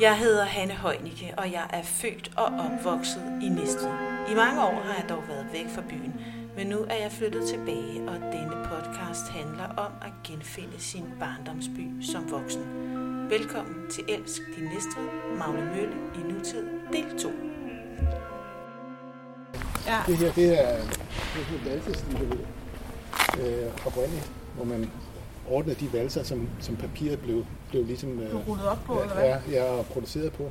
Jeg hedder Hanne Højnicke, og jeg er født og opvokset i Næstved. I mange år har jeg dog været væk fra byen, men nu er jeg flyttet tilbage, og denne podcast handler om at genfinde sin barndomsby som voksen. Velkommen til Elsk din Næstved, Magne Mølle i nutid, del 2. Ja. Det her, det er, det er et valsestil, øh, oprindeligt, hvor man ordnede de valser, som, som papiret blev, blev ligesom... Øh, rullet op på, eller hvad? ja, ja, og produceret på.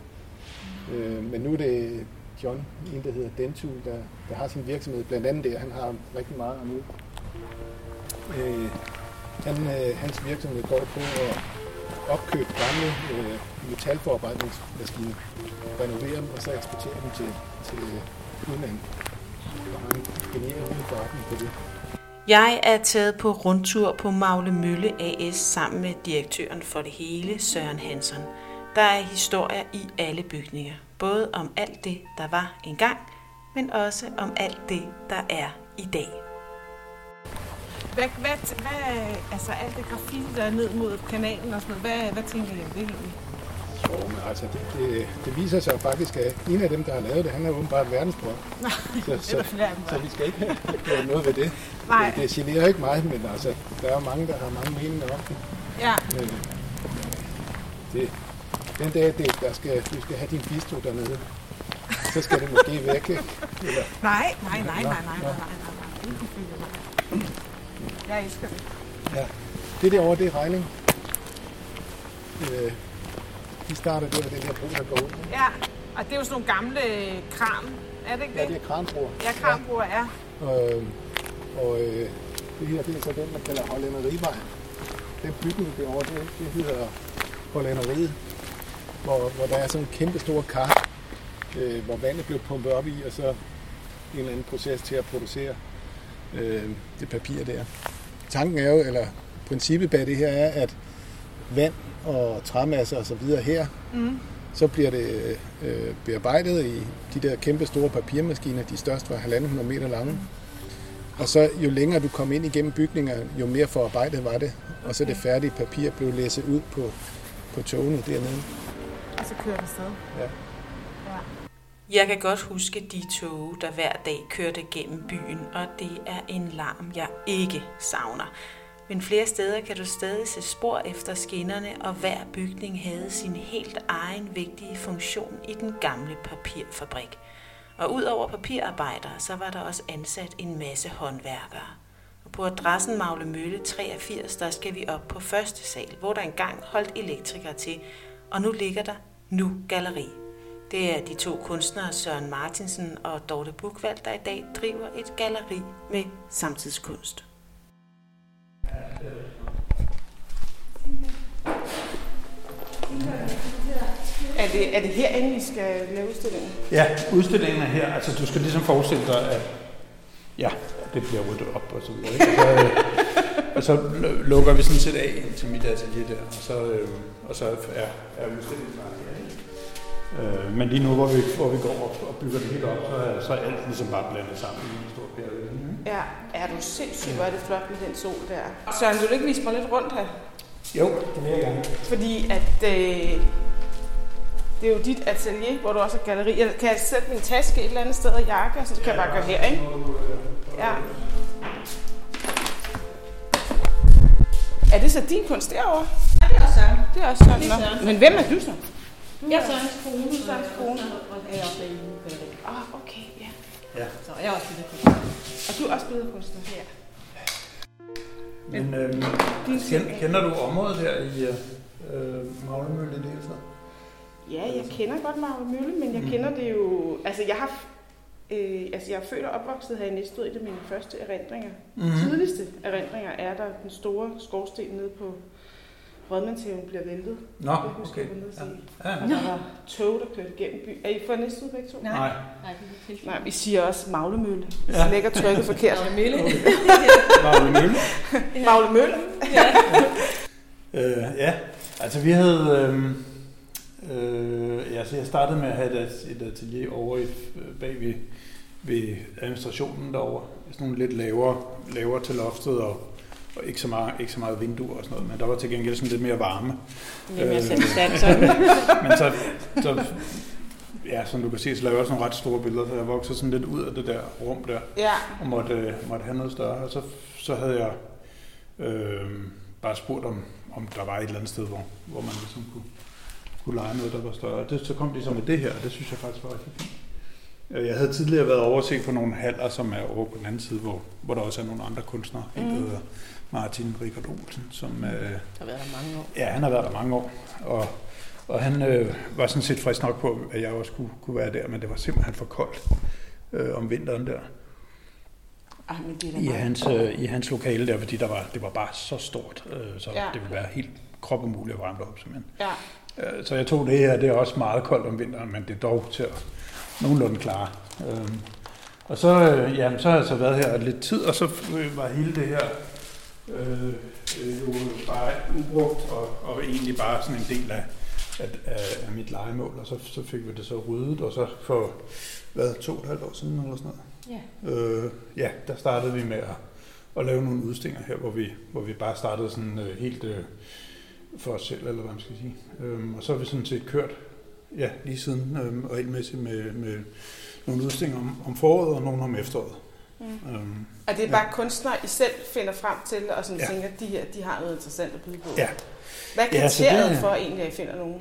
Øh, men nu er det John, en der hedder Dentul, der, der har sin virksomhed, blandt andet der. Han har rigtig meget nu. Øh, han, øh, hans virksomhed går på at opkøbe gamle øh, metalforarbejdningsmaskiner, renovere dem og så eksportere dem til, til udlandet. Og han generer uden forretning på det. Jeg er taget på rundtur på Magle Mølle AS sammen med direktøren for det hele, Søren Hansen. Der er historier i alle bygninger, både om alt det, der var engang, men også om alt det, der er i dag. Hvad, hvad, hvad, altså alt det graffiti, der er ned mod kanalen og sådan noget, hvad, hvad tænker I om det egentlig? Jo, men altså, det, det, det viser sig faktisk, at en af dem, der har lavet det, han er åbenbart verdensbrød. Så, så er. vi skal ikke have noget ved det. Nej. Det, det generer ikke mig, men altså, der er mange, der har mange meninger om det. Ja, Øh, det den dag, det, der skal, du skal have din bistro dernede, så skal det måske væk. ikke? Eller, nej, nej, nej, nej, nej, nej, nej, nej, nej. Jeg elsker det. ja. Det derovre, det er regning. Øh, de starter der ved den her bro, der går ud. Ja, og det er jo sådan nogle gamle kram, er det ikke Ja, det? det er kranbroer. Ja, krambruger er. Øh, og øh, det her, det er så den, man kalder Hollanderivej. Den bygning derovre, det, det hedder Hollanderiet, hvor, hvor der er sådan en kæmpe stor kar, øh, hvor vandet blev pumpet op i, og så en eller anden proces til at producere øh, det papir der. Tanken er jo, eller princippet bag det her er, at vand og træmasser og så videre her, Mm. så bliver det øh, bearbejdet i de der kæmpe store papirmaskiner. De største var 1.500 meter lange. Og så jo længere du kom ind igennem bygninger, jo mere forarbejdet var det. Og så det færdige papir blev læsset ud på, på togene dernede. Og så kører det afsted. Ja. Ja. Jeg kan godt huske de tog, der hver dag kørte gennem byen, og det er en larm, jeg ikke savner. Men flere steder kan du stadig se spor efter skinnerne, og hver bygning havde sin helt egen vigtige funktion i den gamle papirfabrik. Og udover papirarbejdere, så var der også ansat en masse håndværkere. Og på adressen Magle Mølle 83, der skal vi op på første sal, hvor der engang holdt elektrikere til, og nu ligger der Nu Galleri. Det er de to kunstnere Søren Martinsen og Dorte Bukvald, der i dag driver et galleri med samtidskunst. Er det, er det herinde, vi skal lave udstillingen? Ja, udstillingen er her. Altså, du skal ligesom forestille dig, at ja, det bliver ryddet op og så videre. Ikke? Og, så, øh, og så lukker vi sådan set af ind til mit atelier der, og så, øh, og så er, er udstillingen klar her. Ikke? Øh, men lige nu, hvor vi, hvor vi går op og bygger det helt op, så er, så er alt ligesom bare blandet sammen i en stor periode. Ja, er du sindssygt, hvor er det flot med den sol der. Søren, vil du ikke vise mig lidt rundt her? Jo, det vil jeg gerne. Fordi at øh, det er jo dit atelier, hvor du også har galleri. Jeg kan jeg sætte min taske et eller andet sted og jakke, så det kan jeg bare gøre her, ikke? Ja. Er det så din kunst derovre? Ja, det er også Søren. Det er også sådan. Det er. Søren. Men hvem er du så? Jeg er Sørens kone. Du er Sørens kone. Og jeg er også i. Ah, okay, ja. Så jeg er også billedkunstner. Og du er også billedkunstner her. Men øh, Din kender, kender du området her i øh, Maglemølle i det hele taget? Ja, jeg kender godt Magne Mølle, men jeg kender det jo... Altså, jeg har... Øh, altså, jeg er født og opvokset her i Næstved. Et af mine første erindringer. Mm-hmm. Tidligste erindringer er der den store skorsten nede på Rødmandshaven bliver væltet. Nå, Jeg husker, okay. jeg se. Ja. Og der var tog, der kørte gennem byen. Er I fra Næstved begge to? Nej. Nej. Nej, det er helt Nej, vi siger også Maglemølle. Ja. ja. lægger trykket forkert. Og Mille. Maglemølle. Maglemølle. Øh, ja, altså vi havde... Øh, øh, altså jeg startede med at have et, et atelier over i, øh, bag ved, ved administrationen derovre. Sådan nogle lidt lavere, lavere til loftet og, og ikke så, meget, ikke så meget vinduer og sådan noget, men der var til gengæld sådan lidt mere varme. Lidt mere Øh, sådan. Men så, så ja, som du kan se, så lavede jeg også nogle ret store billeder, så jeg voksede sådan lidt ud af det der rum der, Ja, og måtte, øh, måtte have noget større. Og så, så havde jeg øh, bare spurgt, om, om der var et eller andet sted, hvor, hvor man ligesom kunne, kunne lege noget, der var større. Det, så kom de så med det her, og det synes jeg faktisk var rigtig fint. Øh, Jeg havde tidligere været overset på nogle haller, som er over på den anden side, hvor, hvor der også er nogle andre kunstnere. Mm. Hedder Martin Rikard Olsen, som... Øh, Der har været der mange år. Ja, han har været der mange år, og, og han øh, var sådan set frisk nok på, at jeg også kunne, kunne være der, men det var simpelthen for koldt øh, om vinteren der, Ej, men det er i hans, øh, i hans lokale der, fordi der var, det var bare så stort, øh, så Ja. det ville være helt kropumuligt at varme op simpelthen. Ja. Øh, så jeg tog det her, det er også meget koldt om vinteren, men det er dog til at nogenlunde klare. Øh, og så, øh, jamen, så har jeg så været her lidt tid, og så øh, var hele det her øh, øh, jo bare ubrugt, og, og egentlig bare sådan en del af, af, af, af mit legemål, og så, så fik vi det så ryddet, og så for, hvad, to og et halvt år siden eller sådan noget, Ja. øh, ja, der startede vi med at, at lave nogle udstillinger her, hvor vi, hvor vi bare startede sådan øh, helt øh, for os selv, eller hvad man skal sige. Øhm, og så har vi sådan set kørt, ja, lige siden øhm, regelmæssigt med, med nogle udstillinger om, om foråret og nogle om efteråret. Mm. Øhm, Og det er bare kunstnere, I selv finder frem til, og som Ja. ja. tænker, at de her de har noget interessant at byde på. Ja. Hvad er Ja, så kriteriet det- for egentlig, at I finder nogen?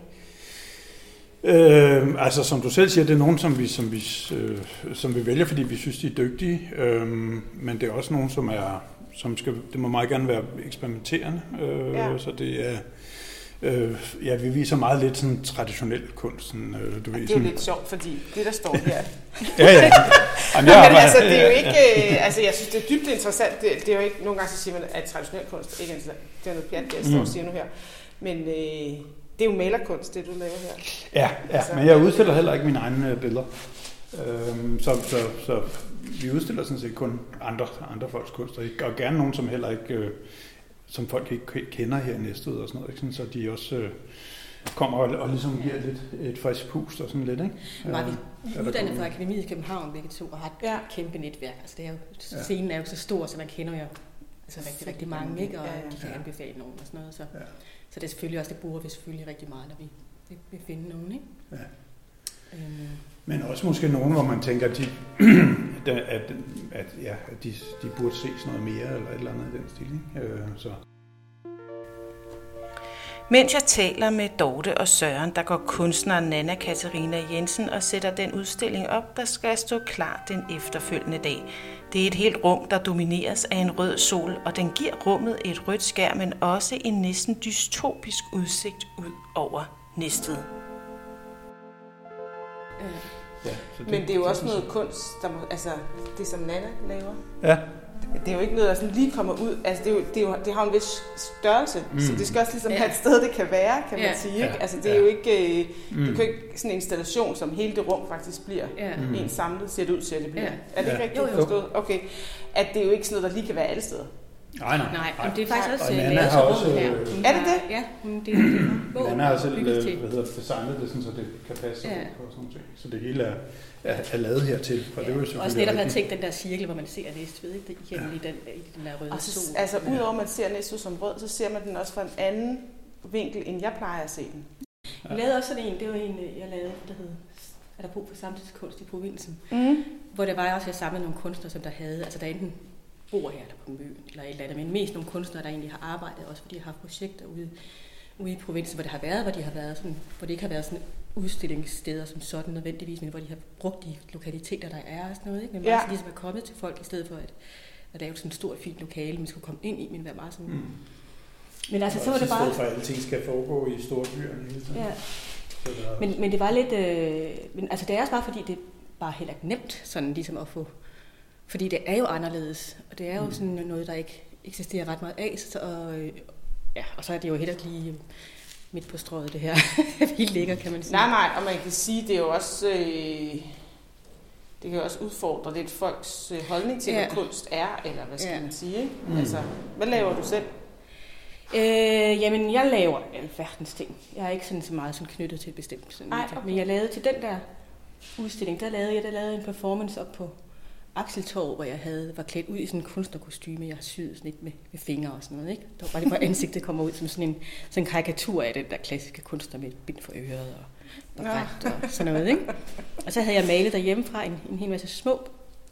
Øh, altså som du selv siger, det er nogen, som vi, som vi, øh, som vi vælger, fordi vi synes, de er dygtige. Øh, men det er også nogen, som er, som skal, det må meget gerne være eksperimenterende. Øh, Ja. Så det er, øh, ja, vi viser meget lidt sådan traditionel kunst. Sådan, øh, du ved, Det er jo sådan, lidt sjovt, fordi det, der står her... Ja, ja. Jamen, Men jeg, altså, det er jo ja, ikke... Øh, altså, jeg synes, det er dybt interessant. Det, det er jo ikke... Nogle gange så siger man, at traditionel kunst ikke er interessant. Det er noget pjat, det jeg står og Mm. siger nu her. Men øh, det er jo malerkunst, det du laver her. Ja, ja, men jeg udstiller heller ikke mine egne øh, billeder. Øhm, så, så, så vi udstiller sådan set kun andre, andre folks kunst, og, og gerne nogen, som heller ikke, øh, som folk ikke ke- kender her i Næstved og sådan noget, ikke? Sådan, så de også øh, kommer og, og ligesom giver lidt et frisk pust og sådan lidt, ikke? Var vi Øh, er der uddannet fra Akademiet i København begge to, og har et Ja. kæmpe netværk. Altså, det er jo, scenen er jo så stor, så man kender jo altså, rigtig, rigtig mange, ikke? og Ja, ja. de kan Ja. anbefale nogen og sådan noget. Så, Ja. så det er selvfølgelig også, det bruger vi selvfølgelig rigtig meget, når vi vil, vil finde nogen. Ikke? Ja. Øh. Men også måske nogen, hvor man tænker, at de, at, at, at, ja, at de, de burde ses noget mere, eller et eller andet i den stil. Ikke? Øh, så. Mens jeg taler med Dorte og Søren, der går kunstneren Nana Katarina Jensen og sætter den udstilling op, der skal stå klar den efterfølgende dag. Det er et helt rum, der domineres af en rød sol, og den giver rummet et rødt skær, men også en næsten dystopisk udsigt ud over Næstved øh, Ja, så Men det er jo også noget kunst, der må, altså det som Nana laver. Ja, Det er jo ikke noget, der sådan lige kommer ud. Altså det, er jo, det, er jo, det har jo en vis størrelse, mm. så det skal også ligesom Ja. have et sted, det kan være, kan man Ja. sige. Ikke? Altså det er Ja. jo ikke, øh, Mm. det kan ikke sådan en installation, som hele det rum faktisk bliver. ja. Mm. Mm. En samlet ser det ud til, at det bliver. Ja. Er det ikke Ja. rigtigt Jo, jo. forstået? Okay. At det er jo ikke sådan noget, der lige kan være alle steder. Nej, nej. Nej, men det er faktisk også Og øh, Nana lavet har til også, her. øh, Hun Er det det? Ja, hun, det er det. Man har selv øh, hvad hedder, det, designet det, sådan, så det kan passe Ja. ja. på og sådan noget. Så det hele er, er, er lavet hertil. Og det er jo Ja. Også netop rigtigt. tænkt den der cirkel, hvor man ser Næstved, ikke? Det- igen i den, i den der røde Og så, sol. altså udover at man ser Næstved som rød, så ser man den også fra en anden vinkel, end jeg plejer at se den. Jeg lavede også sådan en, det var en, øh, jeg lavede, der hed Er der brug for samtidskunst i provinsen? Mm. Hvor der var også, jeg samlede nogle kunstnere, som der havde, altså der enten bor her eller på Møn, eller et eller andet, men mest nogle kunstnere, der egentlig har arbejdet, også fordi de har haft projekter ude, ude i provinsen, hvor det har været, hvor de har været sådan, hvor det ikke har været sådan udstillingssteder som sådan nødvendigvis, men hvor de har brugt de lokaliteter, der er og sådan noget, ikke? Men Ja. meget ligesom er kommet til folk, i stedet for at, at lave sådan et stort, fint lokale, man skulle komme ind i, men være meget sådan... Mm. Men altså, så var det bare... for, at alting skal foregå i store byer. Ja. Men, men det var lidt... Øh, men altså, det er også bare fordi, det er bare heller ikke nemt sådan ligesom at få... Fordi det er jo anderledes, og det er jo Mm. sådan noget, der ikke eksisterer ret meget af. Så, og, øh, ja, og så er det jo heller ikke lige midt på strøget, det her. Vi ligger, kan man sige. Nej, nej, og man kan sige, det er jo også... Øh, det kan jo også udfordre lidt folks øh, holdning til, Ja. hvad kunst er, eller hvad skal Ja. man sige, ikke? Mm. Altså, hvad laver du selv? Øh, jamen, jeg laver alverdens ting. Jeg er ikke sådan så meget sådan knyttet til et bestemt sådan Ej, okay. Men jeg lavede til den der udstilling, der lavede jeg der lavede en performance op på Akseltorv, hvor jeg havde, var klædt ud i sådan en kunstnerkostyme, jeg har syet sådan lidt med, med fingre og sådan noget. Ikke? Der var bare det, hvor ansigtet kommer ud som sådan en, sådan en karikatur af den der klassiske kunstner med et bind for øret og, og ret og sådan noget. Ikke? Og så havde jeg malet derhjemmefra en, en hel masse små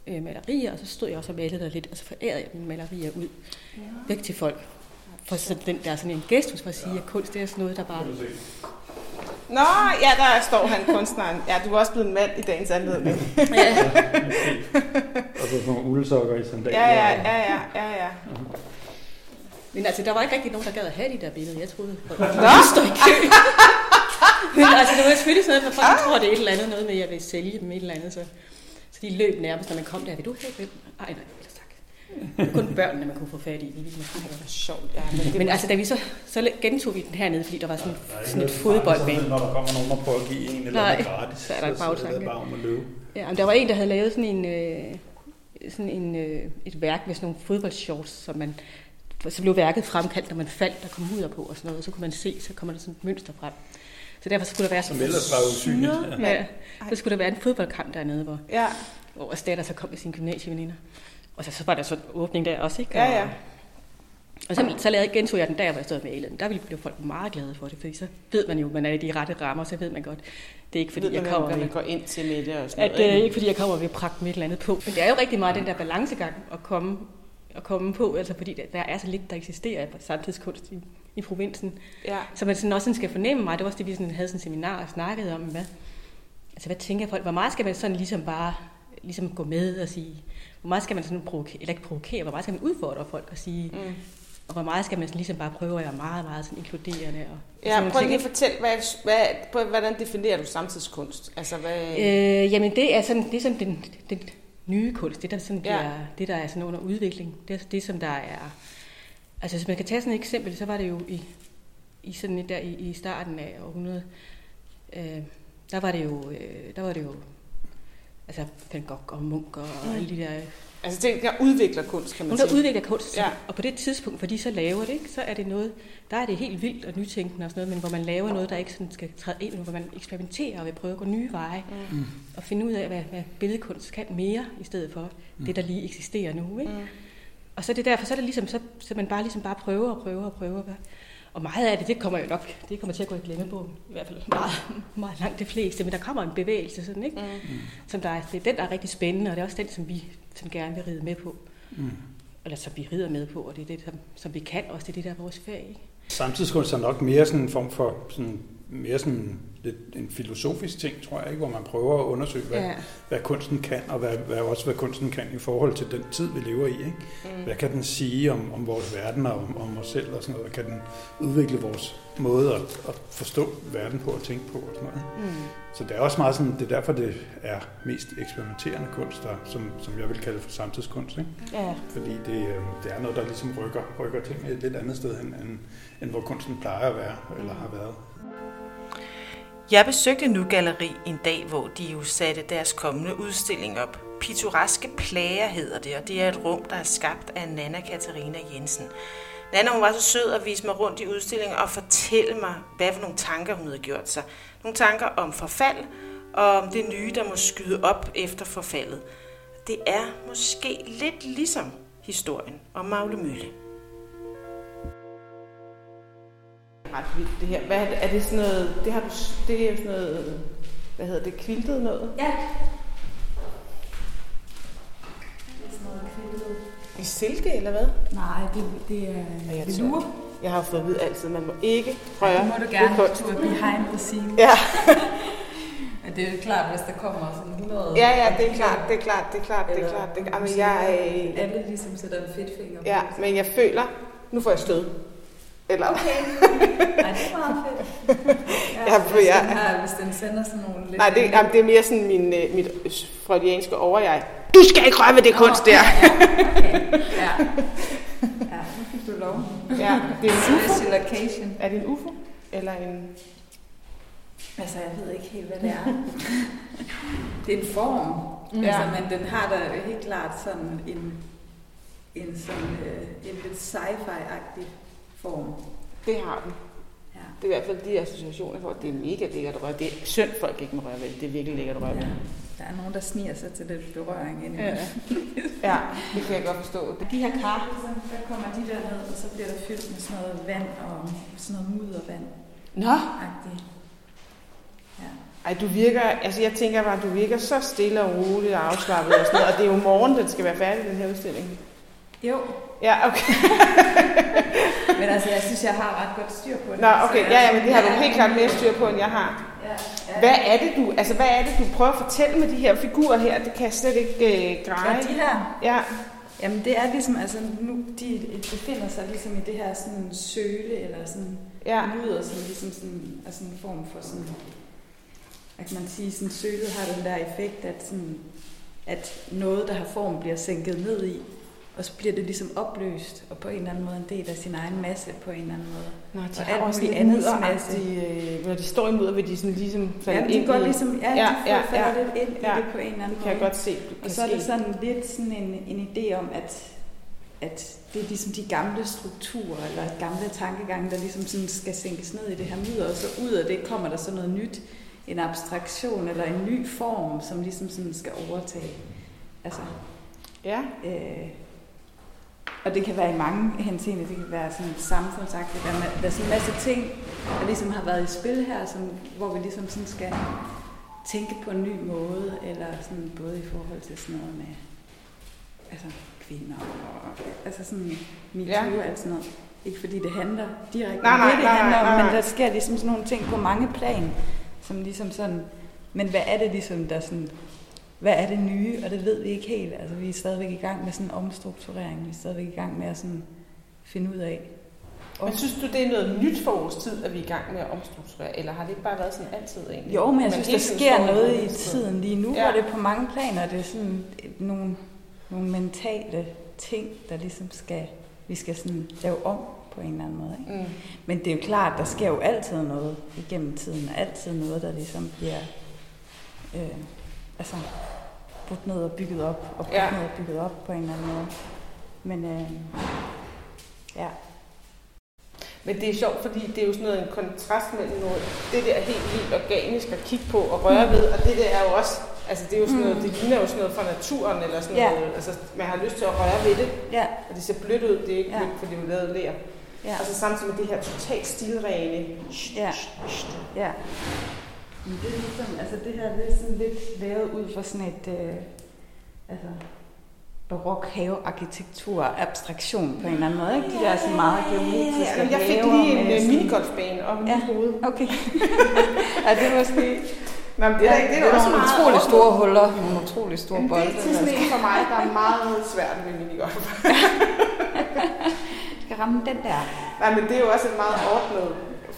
øh, malerier, og så stod jeg også og malede der lidt, og så forærede jeg mine malerier ud væk til folk. For sådan, den der sådan en gestus for at sige, at kunst det er sådan noget, der bare... Nå, ja, der står han, kunstneren. Ja, du er også blevet en mand i dagens anledning. Ja, Og så sådan nogle uldsokker i sandaler. Ja, ja, ja, ja, ja, ja. men altså, der var ikke rigtig nogen, der gad at have de der billeder. Jeg troede, folk ville stå i kø. Men altså, det var selvfølgelig sådan noget, når folk tror, det er et eller andet noget med, at jeg vil sælge dem et eller andet. Så, så de løb nærmest, når man kom der. Vil du have dem? Ej, nej, ellers tak. Det var kun børnene, man kunne få fat i. Det ville skulle have. Sjovt, ja. Men det, Men altså, da vi så, så gentog vi den hernede, fordi der var sådan, Der er ikke sådan et fodboldbane. Når der kommer nogen og prøver at give en eller Nej, andet gratis, så er der en så er bagtanke. det bare om at løbe. Ja, men der var en, der havde lavet sådan en, øh, sådan en, øh, et værk med sådan nogle fodboldshorts, som man, så blev værket fremkaldt, når man faldt og kom ud på og sådan noget, og så kunne man se, så kommer der sådan et mønster frem. Så derfor skulle der være sådan usynligt. Ja. Ja, så skulle der være en fodboldkamp dernede, hvor, ja, hvor Stater så kom med sine gymnasieveninder. Og så, så var der så en åbning der også, ikke? ja, Og- ja. Og så, så lavede, gentog jeg den der, hvor jeg stod med Ellen. Der ville blev folk meget glade for det, fordi så ved man jo, man er i de rette rammer, så ved man godt, det er ikke fordi, Fordi jeg jeg kommer når med man går ind til med det og sådan at noget. øh, ikke? ikke fordi jeg kommer ved at pragte med et eller andet på. Men det er jo rigtig meget den der balancegang at komme, at komme på, altså fordi der, er så lidt, der eksisterer på samtidskunst i, i provinsen. Ja. Så man sådan også sådan skal fornemme mig, det var også det, vi sådan havde sådan en seminar og snakkede om, hvad, altså hvad tænker folk, hvor meget skal man sådan ligesom bare ligesom gå med og sige, hvor meget skal man sådan provokere, eller ikke provokere, hvor meget skal man udfordre folk og sige, Mm. og hvor meget skal man sådan ligesom bare prøve at være meget, meget sådan inkluderende. Og, Ja, nogle prøv lige at fortælle, hvad, hvad, hvordan definerer du samtidskunst? Altså, hvad... Øh, jamen det er sådan, det er sådan den, den nye kunst, det der, sådan Ja. bliver, det der er sådan under udvikling, det er det, som der er... Altså hvis man kan tage sådan et eksempel, så var det jo i, i sådan et der i, i starten af århundredet, øh, der var det jo, øh, der var det jo altså Van Gogh og Munch og Mm. alle de der Altså, det der udvikler kunst, kan man nogen, der sige. udvikler kunst. Ja. Ja. Og på det tidspunkt, hvor de så laver det, ikke, så er det noget, der er det helt vildt og nytænkende og sådan noget, men hvor man laver noget, der ikke sådan skal træde ind, hvor man eksperimenterer og vil prøve at gå nye veje Mm. og finde ud af, hvad, hvad billedkunst kan mere, i stedet for mm. det, der lige eksisterer nu. Ikke? Mm. Og så er det derfor, så er det ligesom, så, så man bare ligesom bare prøver og prøver og prøver. Og meget af det, det kommer jo nok, det kommer til at gå i glemmebogen, i hvert fald meget, meget langt det fleste, men der kommer en bevægelse sådan, ikke? Mm. Som der er, det er den, der er rigtig spændende, og det er også den, som vi som gerne vil ride med på. Mm. Eller som vi rider med på, og det er det, som, som vi kan også, det er det, der er vores fag. Ikke? Samtidskunst er nok mere sådan en form for sådan, mere sådan lidt en filosofisk ting, tror jeg, ikke? hvor man prøver at undersøge, hvad, Ja. hvad kunsten kan, og hvad, hvad, også hvad kunsten kan i forhold til den tid, vi lever i. Ikke? Mm. Hvad kan den sige om, om vores verden og om, om os selv og sådan noget? Kan den udvikle vores måde at, at forstå verden på og tænke på og sådan noget? Mm. Så det er også meget sådan, det er derfor, det er mest eksperimenterende kunst, der, som, som jeg vil kalde for samtidskunst. Ikke? Ja. Fordi det, øh, det er noget, der ligesom rykker, rykker ting et lidt andet sted hen, end, end hvor kunsten plejer at være, eller har været. Jeg besøgte nu galleri en dag, hvor de jo satte deres kommende udstilling op. Pittoreske plager hedder det, og det er et rum, der er skabt af Nana Katarina Jensen. Nana hun var så sød at vise mig rundt i udstillingen og fortælle mig, hvad for nogle tanker hun havde gjort sig. Nogle tanker om forfald, og om det nye, der må skyde op efter forfaldet. Det er måske lidt ligesom historien om Magle Mølle. Ret vildt, det her. Hvad er det, er det sådan noget, det har du, det er sådan noget, hvad hedder det, kviltet noget? Ja. Det er sådan noget kviltet. I silke, eller hvad? Nej, det, det er Ja, jeg velure. tror- Jeg har fået at vide altid, man må ikke Ja, røre det må du gerne, er behind the scene. Ja, Men det er jo klart, hvis der kommer sådan 100... ja, ja, det er klart, det er klart, det er klart, det er klart. Det, nogle jamen, jeg, øh, Alle ligesom sætter en fedt finger ja, på. men jeg føler, nu får jeg stød. Eller, Nej, det er meget fedt. Ja, Ja, hvis, jeg- den har, hvis den sender sådan nogle lidt... nej, det, jamen, det er mere sådan min, øh, mit freudianske overjeg. Du skal ikke røre ved det kunst der. Ja, okay. ja. ja, nu fik du lov. Ja, det er en UFO. Special occasion. Er det en UFO? Eller en... Altså, jeg ved ikke helt, hvad det er. det er en form. Ja. Ja. Altså, men den har da helt klart sådan en, en, sådan, øh, en lidt sci-fi-agtig form. Det har den. Ja. Det er i hvert fald de associationer for, at det er mega lækkert at røre. Det er synd, folk ikke må røre ved det. Det er virkelig lækkert at røre ved. Ja. der er nogen, der sniger sig til lidt berøring ind. Ja. ja, det kan jeg godt forstå. De her kar, så der kommer de der ned, og så bliver der fyldt med sådan noget vand og sådan noget muddervand. Nå, Agtigt. Ja. ej, du virker, altså jeg tænker bare, du virker så stille og roligt og afslappet og sådan noget, og det er jo morgen, den skal være færdig, den her udstilling. Jo, Ja, okay. Men altså, jeg synes, jeg har ret godt styr på det. Nå, så okay, jeg- ja, ja, men det har du helt klart mere styr på, end jeg har. Ja, ja. Hvad er det, du, altså, hvad er det, du prøver at fortælle med de her figurer her? Det kan jeg slet ikke øh, greje. Ja, de her, Ja, Jamen det er ligesom, altså nu, de befinder sig ligesom i det her sådan søle, eller sådan ja. lyder som ligesom sådan, altså en form for sådan, kan man sige, sådan sølet har den der effekt, at, sådan, at noget, der har form, bliver sænket ned i, og så bliver det ligesom opløst, og på en eller anden måde en del af sin egen masse på en eller anden måde. Nå, de Og har alt også muligt andet mudderagtige, øh, når de står i mudder, vil de sådan ligesom falde Ja, de ind går i. ligesom, ja, Ja, de ja, falder ja. lidt ind Ja. i det på en eller anden Det kan jeg måde. godt se. du Og så er det se. sådan lidt sådan en, en idé om, at, at det er ligesom de gamle strukturer, eller gamle tankegange, der ligesom sådan skal sænkes ned i det her mudder, og så ud af det kommer der så noget nyt, en abstraktion eller en ny form, som ligesom sådan skal overtage. Altså, Ja, øh, og det kan være i mange henseender, det kan være sådan samfundsagtigt, der er, der er sådan en masse ting, der ligesom har været i spil her, som, hvor vi ligesom sådan skal tænke på en ny måde, eller sådan både i forhold til sådan noget med altså kvinder og altså sådan MeToo Ja. og alt sådan noget. Ikke fordi det handler direkte Nej, om nej, det, det nej, handler nej, om, men der sker ligesom sådan nogle ting på mange plan, som ligesom sådan, men hvad er det ligesom, der sådan, hvad er det nye, og det ved vi ikke helt. Altså vi er stadigvæk i gang med sådan en omstrukturering, vi er stadigvæk i gang med at sådan finde ud af. men synes du, det er noget nyt for vores tid, at vi er i gang med at omstrukturere, eller har det ikke bare været sådan altid egentlig? Jo, men jeg Man synes, der sker noget et i tiden lige nu, Ja. hvor det på mange planer det er sådan nogle, nogle mentale ting, der ligesom skal, vi skal sådan lave om på en eller anden måde. Ikke? Mm. Men det er jo klart, der sker jo altid noget igennem tiden, altid noget, der ligesom bliver øh, altså, brudt ned og bygget op, og brudt Ja. ned og bygget op på en eller anden måde. Men øh, ja, Men det er sjovt, fordi det er jo sådan noget en kontrast mellem noget, det der helt vildt organisk at kigge på og røre ved, og det der er jo også, altså det er jo sådan noget, det ligner jo sådan noget fra naturen, eller sådan Ja. noget, altså man har lyst til at røre ved det, ja, og det ser blødt ud, det er ikke Ja. blødt, for det er lavet ler. ja, Og så samtidig med det her totalt stilrene. ja, ja. Men det er ligesom, altså det her, det er sådan lidt lavet ud fra sådan et, øh, altså, barok havearkitektur, abstraktion på en eller anden måde, ikke? De der sådan meget geometriske Ja, jeg fik lige en øh, sådan- minigolfbane op i Ja. mit hoved. Okay. ja, det er måske... Nå, men det er, da- det er, da også nogle utrolig store huller, nogle utrolig store Men bolde. det er sådan en for mig, der er meget svært med minigolf. Skal ramme den der. Nej, men det er jo også et meget ordnet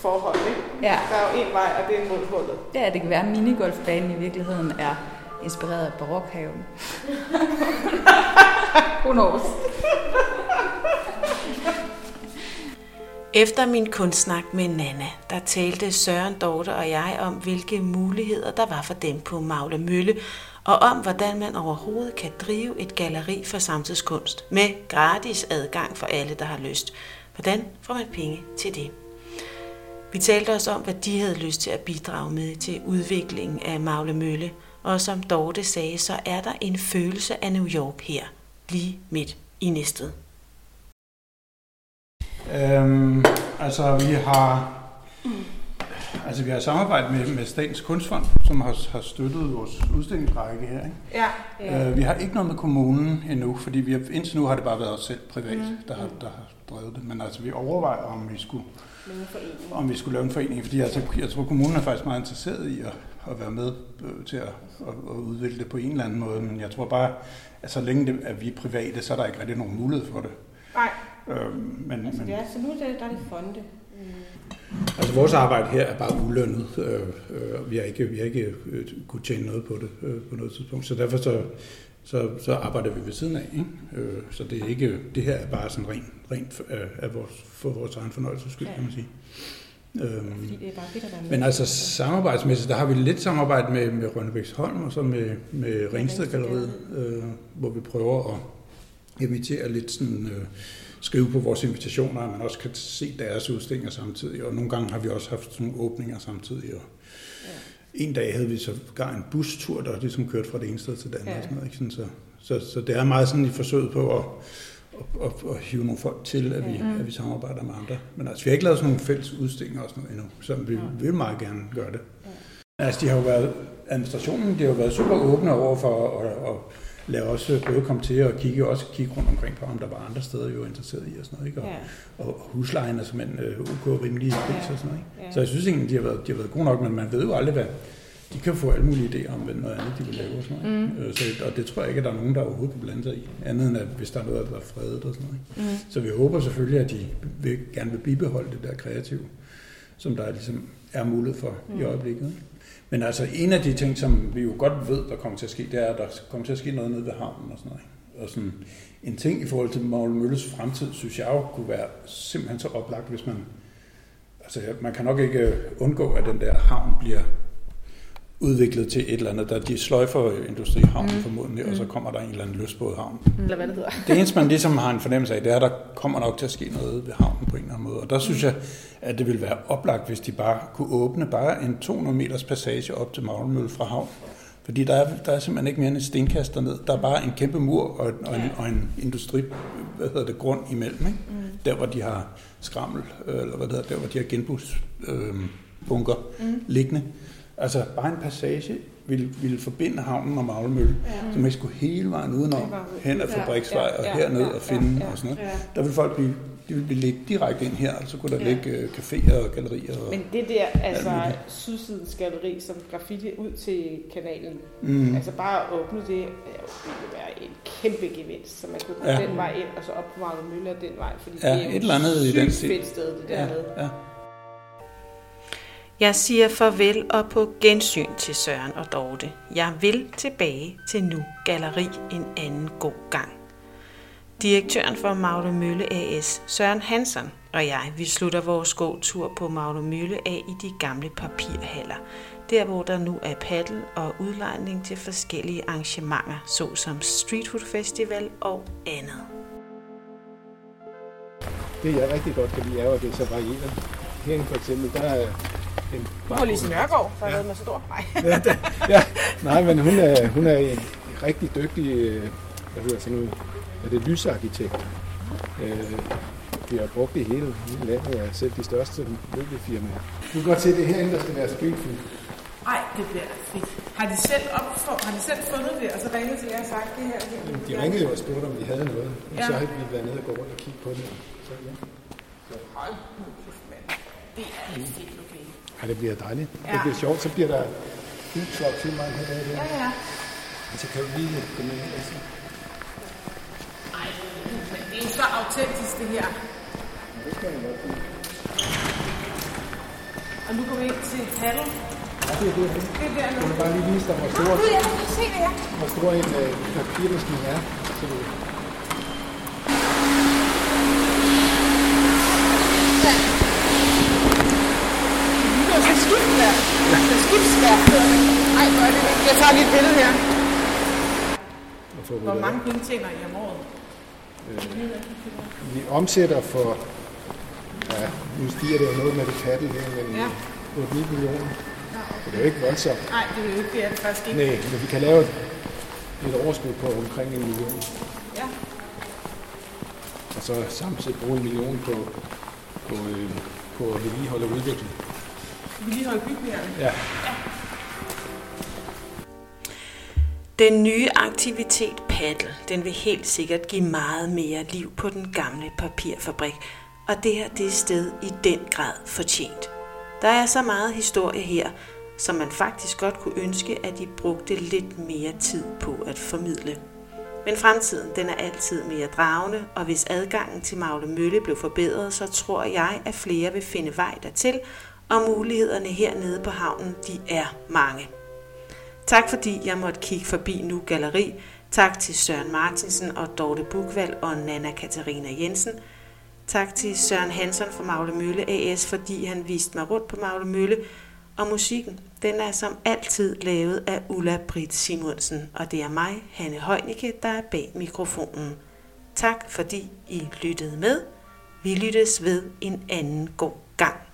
forhold, ikke? Ja. Der er jo en vej, og det er mod hullet. Ja, det kan være, at minigolfbanen i virkeligheden er inspireret af barokhaven. Who knows? Efter min kunstsnak med Nana, der talte Søren, Dorte og jeg om, hvilke muligheder der var for dem på Magle Mølle, og om, hvordan man overhovedet kan drive et galleri for samtidskunst med gratis adgang for alle, der har lyst. Hvordan får man penge til det? Vi talte også om, hvad de havde lyst til at bidrage med til udviklingen af Magle Mølle, og som Dorte sagde, så er der en følelse af New York her, lige midt i næstet. Øhm, altså, vi har... Altså, vi har samarbejdet med, med Statens Kunstfond, som har, har støttet vores udstillingsrække her. Ikke? Ja. Ja. Øh, vi har ikke noget med kommunen endnu, fordi vi har, indtil nu har det bare været os selv privat, mm. der, har, der har drevet det. Men altså, vi overvejer, om vi skulle, om vi skulle lave en forening, fordi altså, jeg tror, kommunen er faktisk meget interesseret i at, at være med øh, til at, at, at udvikle det på en eller anden måde. Men jeg tror bare, at så længe det, at vi er private, så er der ikke rigtig nogen mulighed for det. Nej. Øh, men, Altså, men, det er, så nu er det, der er det fonde. Altså vores arbejde her er bare ulønnet. Øh, øh, vi har ikke, vi har ikke øh, kunne tjene noget på det øh, på noget tidspunkt. Så derfor så, så, så arbejder vi ved siden af. Ikke? Øh, så det, er ikke, det her er bare sådan rent, rent af, af vores, for vores egen fornøjelses skyld, kan man sige. Øhm, Fordi det er bare fedt at være med. men altså samarbejdsmæssigt, der har vi lidt samarbejde med, med Rønnebæksholm og så med, med Ringsted Galleriet, øh, hvor vi prøver at invitere lidt sådan, øh, skrive på vores invitationer, at man også kan se deres udstillinger samtidig. Og nogle gange har vi også haft nogle åbninger samtidig. Og en dag havde vi så gang en bustur, der ligesom kørte fra det ene sted til det andet. Ja. Og sådan noget, ikke? Sådan, så, så, så det er meget sådan i forsøget på at, at, at, at hive nogle folk til, at vi, Mm. at vi samarbejder med andre. Men altså, vi har ikke lavet sådan nogle fælles udstillinger og sådan noget endnu, så vi vil meget gerne gøre det. Altså, de har jo været, administrationen, de har jo været super åbne over for at, at, at lade os både komme til og kigge, også kigge rundt omkring på, om der var andre steder, jo interesseret i og sådan noget, ikke? Og, Ja. og huslejen er simpelthen øh, ok rimelige pris og sådan noget. Ikke? Ja. Så jeg synes egentlig, de har, været, de har været gode nok, men man ved jo aldrig, hvad... De kan få alle mulige idéer om, hvad noget andet de vil lave og sådan noget. Mm. Så, og det tror jeg ikke, at der er nogen, der overhovedet kan blande sig i. Andet end, at hvis der er noget, der er fredet og sådan noget. Ikke? Mm. Så vi håber selvfølgelig, at de vil, gerne vil bibeholde det der kreative, som der ligesom er mulighed for mm. i øjeblikket. Ikke? Men altså en af de ting, som vi jo godt ved, der kommer til at ske, det er, at der kommer til at ske noget nede ved havnen og sådan noget. Og sådan en ting i forhold til Magle Mølles fremtid, synes jeg jo kunne være simpelthen så oplagt, hvis man... Altså man kan nok ikke undgå, at den der havn bliver udviklet til et eller andet, der de sløjfer industrihavnen mm. formodentlig, og så kommer der en eller anden lystbådhavn. Eller hvad det hedder. Det eneste, man ligesom har en fornemmelse af, det er, at der kommer nok til at ske noget ved havnen på en eller anden måde. Og der synes jeg, at det ville være oplagt, hvis de bare kunne åbne bare en 200 meters passage op til Maglmølle fra havn. Fordi der er, der er simpelthen ikke mere end et stenkast derned. Der er bare en kæmpe mur og, og, en, og en industri, hvad hedder det, grund imellem. Ikke? Mm. Der, hvor de har skrammel, øh, eller hvad det hedder, der, hvor de har genbrugsbunker øh, bunker mm. liggende. Altså bare en passage ville, ville forbinde havnen og Maglmølle, ja. så man skulle hele vejen udenom, hen ad Fabriksvej og herned og finde og sådan noget. Der vil folk blive, de vil blive ligge direkte ind her, og så kunne der Ja. ligge øh, caféer og gallerier. Og, Men det der, altså sydsidens galleri som graffiti ud til kanalen, mm, altså bare at åbne det, det vil være en kæmpe gevinst, så man kunne gå Ja. den vej ind, og så op på Magle Mølle og den vej, fordi Ja, det er jo et eller andet i den sted, det ja, dernede. ja. Jeg siger farvel og på gensyn til Søren og Dorte. Jeg vil tilbage til Nu Galleri en anden god gang. Direktøren for Magle Mølle AS, Søren Hansen, og jeg, vi slutter vores gåtur på Magle Mølle af i de gamle papirhaller. Der hvor der nu er paddel og udlejning til forskellige arrangementer, såsom Street Food Festival og andet. Det jeg rigtig godt kan lide er, at det er så varieret. Herinde for eksempel, der er en Du har Lise Nørgaard, for at Ja. ja. med stor. Nej. ja, der, ja, nej, men hun er, hun er en rigtig dygtig, øh, hvad hedder sådan noget, er det lysarkitekt. Øh, vi har brugt det i hele, hele landet, og selv de største møbelfirmaer. Du kan godt se, at det er herinde, der skal være food. Nej, det bliver fedt. Har de selv, opfor, har de selv fundet det, og så ringet til jer og sagt det her? Det, De ringede jo og spurgte, om vi havde noget, og Ja. så har vi været nede og gå rundt og kigge på det. Så, ja. Kæft, mand. Det er et fedt. Ja, det bliver dejligt. Ja. Ja. Det bliver sjovt, så bliver der foodtruck til mig her. Ja, ja. Og så kan du lige gå med. Ej, det er så autentisk, det her. Det skal jeg godt lide. Og nu går vi ind til Halle. Ja, det er det. Det er der nu. Du kan bare lige vise dig, hvor Nå, stor, jeg kan det her. hvor stor en øh, papirmaskine er. Så du, Det er jo så skibsværk. Ej, hvor er det Jeg tager lige et billede her. Hvor mange penge tjener I om året? Vi omsætter for, ja, nu stiger det jo noget med det paddel her, men Ja. 8-9 millioner. Det er jo ikke voldsomt. Nej, det er jo ikke det, er det faktisk ikke. Nej, men vi kan lave et, et overskud på omkring en million. Ja. Og så samtidig bruge en million på, på, øh, på at vedligeholde og udvikle. Vi lige holde bygningerne. Ja. Den nye aktivitet paddle, den vil helt sikkert give meget mere liv på den gamle papirfabrik, og det her det er sted i den grad fortjent. Der er så meget historie her, som man faktisk godt kunne ønske, at de brugte lidt mere tid på at formidle. Men fremtiden den er altid mere dragende, og hvis adgangen til Magle Mølle blev forbedret, så tror jeg, at flere vil finde vej dertil, og mulighederne hernede på havnen, de er mange. Tak fordi jeg måtte kigge forbi Nu Galleri. Tak til Søren Martinsen og Dorte Bukvald og Nana Katarina Jensen. Tak til Søren Hansen fra Magle Mølle AS, fordi han viste mig rundt på Magle Mølle. Og musikken, den er som altid lavet af Ulla Britt Simonsen, og det er mig, Hanne Heunicke, der er bag mikrofonen. Tak fordi I lyttede med. Vi lyttes ved en anden god gang.